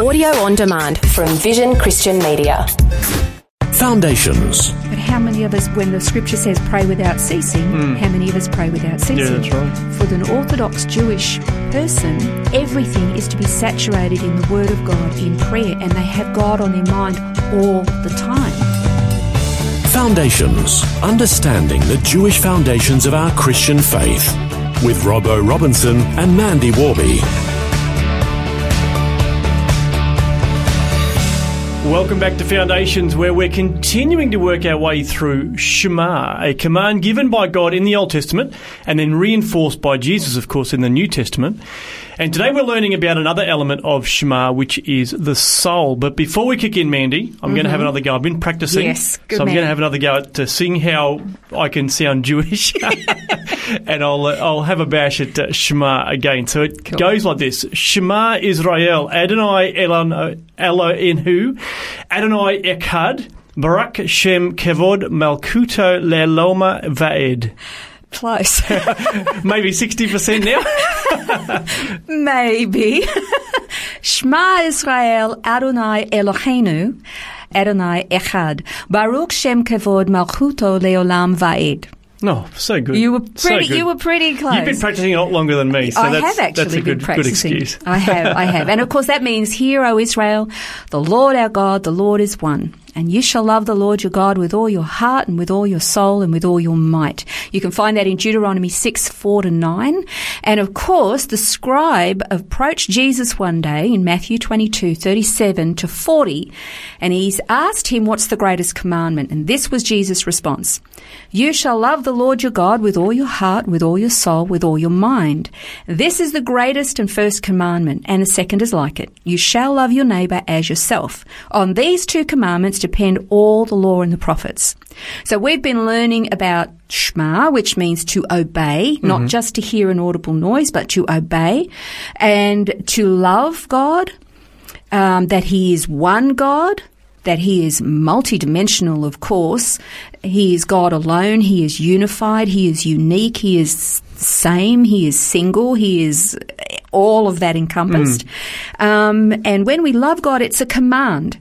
Audio on demand from Vision Christian Media. Foundations. But how many of us, when the scripture says pray without ceasing, hmm. how many of us pray without ceasing? that's right. For an Orthodox Jewish person, everything is to be saturated in the Word of God in prayer, and they have God on their mind all the time. Foundations. Understanding the Jewish foundations of our Christian faith. With Robbo Robinson and Mandy Worby. Welcome back to Foundations, where we're continuing to work our way through Shema, a command given by God in the Old Testament and then reinforced by Jesus, of course, in the New Testament. And today we're learning about another element of Shema, which is the soul. But before we kick in, Mandy, I'm going to have another go. I've been practicing. Yes, good so I'm going to have another go at to sing how I can sound Jewish. and I'll, uh, I'll have a bash at uh, Shema again. So it Cool. goes like this Shema Israel, Adonai Elon, Eloheinu, Adonai Echad, Barak Shem Kevod Malkuto Le'loma Va'ed. Close. Maybe 60% now? Maybe. Shema Israel Adonai Eloheinu, Adonai Echad. Baruch Shem Kevod Malchuto Leolam Va'ed. No, so good. You were So pretty. good. you were pretty close. You've been practicing a lot longer than me, so I that's, have actually that's a been good, good excuse. I have, I have. And of course that means, Hear, O Israel, the Lord our God, the Lord is one. And you shall love the Lord your God with all your heart and with all your soul and with all your might. You can find that in Deuteronomy 6, 4 to 9. And of course, the scribe approached Jesus one day in Matthew 22, 37 to 40, and he's asked him, what's the greatest commandment? And this was Jesus' response. You shall love the Lord your God with all your heart, with all your soul, with all your mind. This is the greatest and first commandment, and the second is like it. You shall love your neighbor as yourself. On these two commandments depend all the law and the prophets. So we've been learning about Shema, which means to obey, not just to hear an audible noise, but to obey, and to love God, um, that He is one God, that He is multidimensional, of course. He is God alone. He is unified. He is unique. He is same. He is single. He is all of that encompassed. Um, and when we love God, it's a command.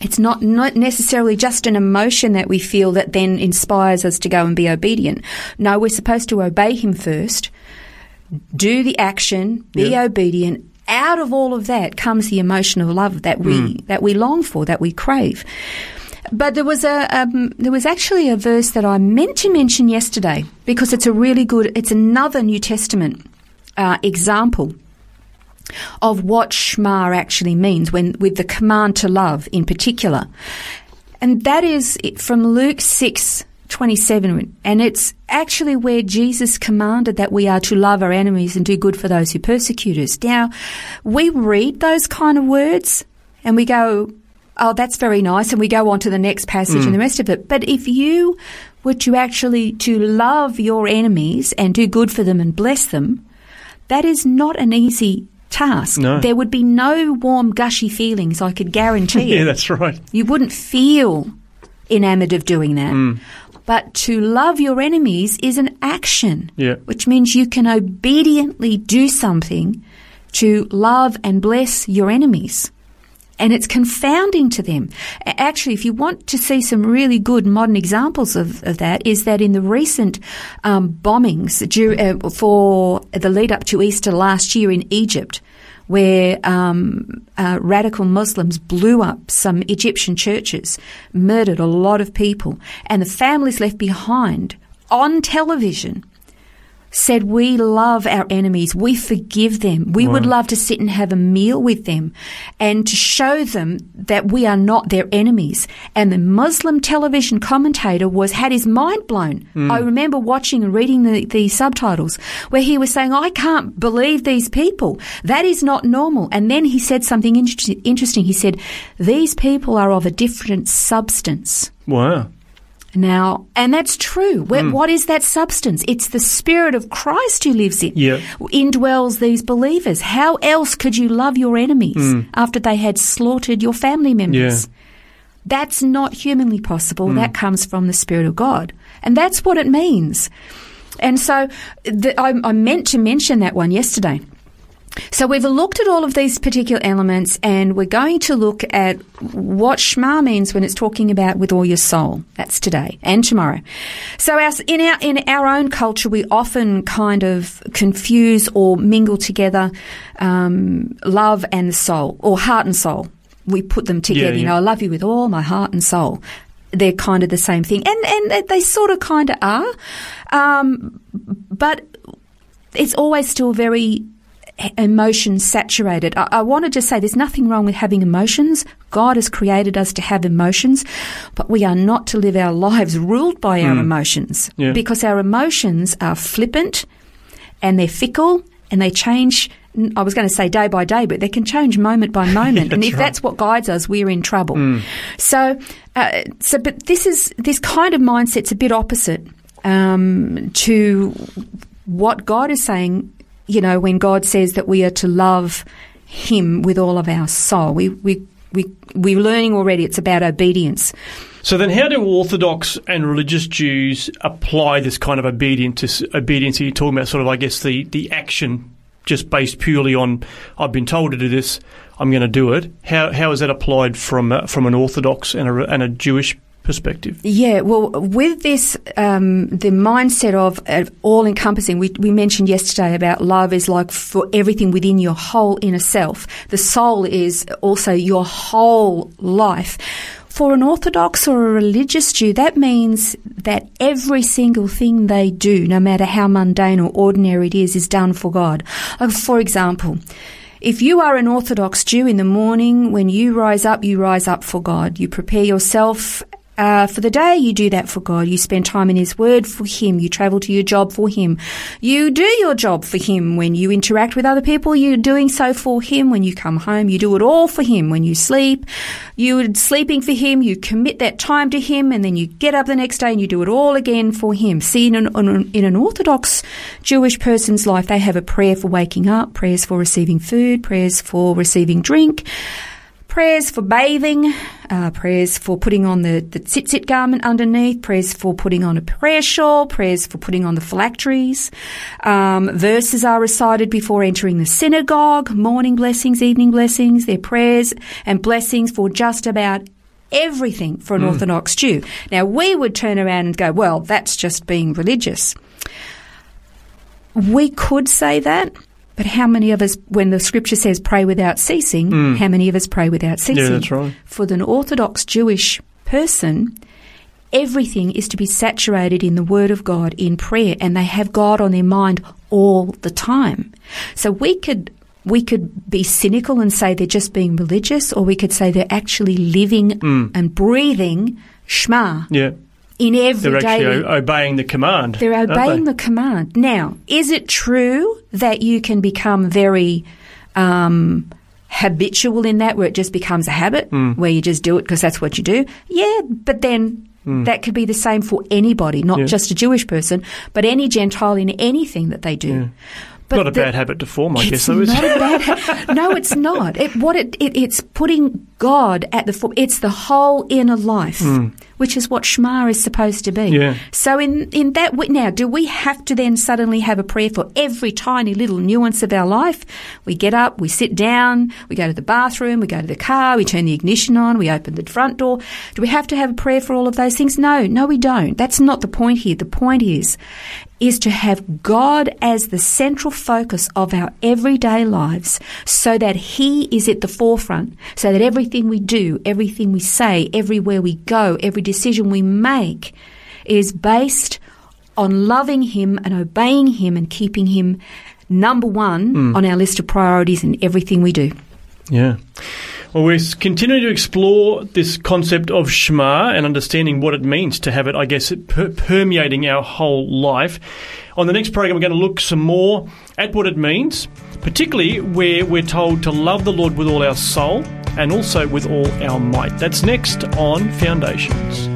It's not, not necessarily just an emotion that we feel that then inspires us to go and be obedient. No, we're supposed to obey Him first, do the action, be Yeah. obedient. Out of all of that comes the emotion of love that we that we long for, that we crave. But there was a um, there was actually a verse that I meant to mention yesterday because it's a really good. It's another New Testament uh, example of what Shema actually means when with the command to love in particular. And that is it from Luke 6 27. And it's actually where Jesus commanded that we are to love our enemies and do good for those who persecute us. Now, we read those kind of words and we go, oh, that's very nice. And we go on to the next passage and mm. the rest of it. But if you were to actually to love your enemies and do good for them and bless them, that is not an easy task. No. There would be no warm, gushy feelings, I could guarantee Yeah, that's right. You wouldn't feel enamored of doing that. Mm. But to love your enemies is an action, Yeah. which means you can obediently do something to love and bless your enemies. And it's confounding to them. Actually, if you want to see some really good modern examples of, of that, is that in the recent um, bombings dur- uh, for the lead up to Easter last year in Egypt, where um, uh, radical Muslims blew up some Egyptian churches, murdered a lot of people, and the families left behind on television said, We love our enemies. We forgive them. We would love to sit and have a meal with them and to show them that we are not their enemies. And the Muslim television commentator was, had his mind blown. Hmm. I remember watching and reading the, the subtitles where he was saying, I can't believe these people. That is not normal. And then he said something inter- interesting. He said, These people are of a different substance. Wow. Now, and that's true. Wh- mm. What is that substance? It's the Spirit of Christ who lives in, Yeah. indwells these believers. How else could you love your enemies mm. after they had slaughtered your family members? Yeah. That's not humanly possible. Mm. That comes from the Spirit of God. And that's what it means. And so the, I, I meant to mention that one yesterday. So we've looked at all of these particular elements and we're going to look at what Shema means when it's talking about with all your soul. That's today and tomorrow. So our, in our, in our own culture, we often kind of confuse or mingle together, um, love and soul or heart and soul. We put them together. Yeah, You know, I love you with all my heart and soul. They're kind of the same thing. And, and they- they sort of kind of are. Um, but it's always still very emotion saturated. I, I want to just say there's nothing wrong with having emotions. God has created us to have emotions, but we are not to live our lives ruled by our emotions Yeah. because our emotions are flippant and they're fickle and they change. I was going to say day by day, but they can change moment by moment. and if right. that's what guides us, we're in trouble. So, uh, so, but this is this kind of mindset's a bit opposite um, to what God is saying. You know, when God says that we are to love Him with all of our soul, we we we we're learning already. It's about obedience. So then, how do Orthodox and religious Jews apply this kind of obedience? Obedience you're talking about, sort of, I guess, the the action just based purely on I've been told to do this, I'm going to do it. How how is that applied from uh, from an Orthodox and a, and a Jewish perspective? Yeah, well, with this, um, the mindset of all encompassing, we, we mentioned yesterday about love is like for everything within your whole inner self. The soul is also your whole life. For an Orthodox or a religious Jew, that means that every single thing they do, no matter how mundane or ordinary it is, is done for God. Like, for example, if you are an Orthodox Jew in the morning, when you rise up, you rise up for God. You prepare yourself uh, for the day, you do that for God. You spend time in His Word for Him. You travel to your job for Him. You do your job for Him. When you interact with other people, you're doing so for Him. When you come home, you do it all for Him. When you sleep, you're sleeping for Him. You commit that time to Him, and then you get up the next day and you do it all again for Him. See, in an, in an Orthodox Jewish person's life, they have a prayer for waking up, prayers for receiving food, prayers for receiving drink prayers for bathing, uh, prayers for putting on the, the tzitzit garment underneath, prayers for putting on a prayer shawl, prayers for putting on the phylacteries. Um, verses are recited before entering the synagogue, morning blessings, evening blessings, their prayers and blessings for just about everything for an Orthodox Jew. Now, we would turn around and go, well, that's just being religious. We could say that, but how many of us, when the scripture says pray without ceasing, hmm. how many of us pray without ceasing? Yeah, that's right. For an Orthodox Jewish person, everything is to be saturated in the Word of God in prayer, and they have God on their mind all the time. So we could we could be cynical and say they're just being religious, or we could say they're actually living hmm. and breathing Shema Yeah, in every they're actually o- obeying the command. they're obeying they? the command. Now, is it true that you can become very um, habitual in that, where it just becomes a habit, Hmm. where you just do it because that's what you do? Yeah, but then that could be the same for anybody, not. Yeah. just a Jewish person, but any Gentile in anything that they do. But Not a the- bad habit to form, I guess, though, is not it? a bad. no, it's not. It, what it, it it's putting God at the fore. It's the whole inner life, hmm. which is what Shema is supposed to be. Yeah. So in in that now, do we have to then suddenly have a prayer for every tiny little nuance of our life? We get up, we sit down, we go to the bathroom, we go to the car, we turn the ignition on, we open the front door. Do we have to have a prayer for all of those things? No, no, we don't. That's not the point here. The point is is to have God as the central focus of our everyday lives so that He is at the forefront, so that everything we do, everything we say, everywhere we go, every decision we make is based on loving Him and obeying Him and keeping Him number one hmm. on our list of priorities in everything we do. Yeah. Well, we're continuing to explore this concept of Shema and understanding what it means to have it, I guess, per- permeating our whole life. On the next program, we're going to look some more at what it means, particularly where we're told to love the Lord with all our soul and also with all our might. That's next on Foundations.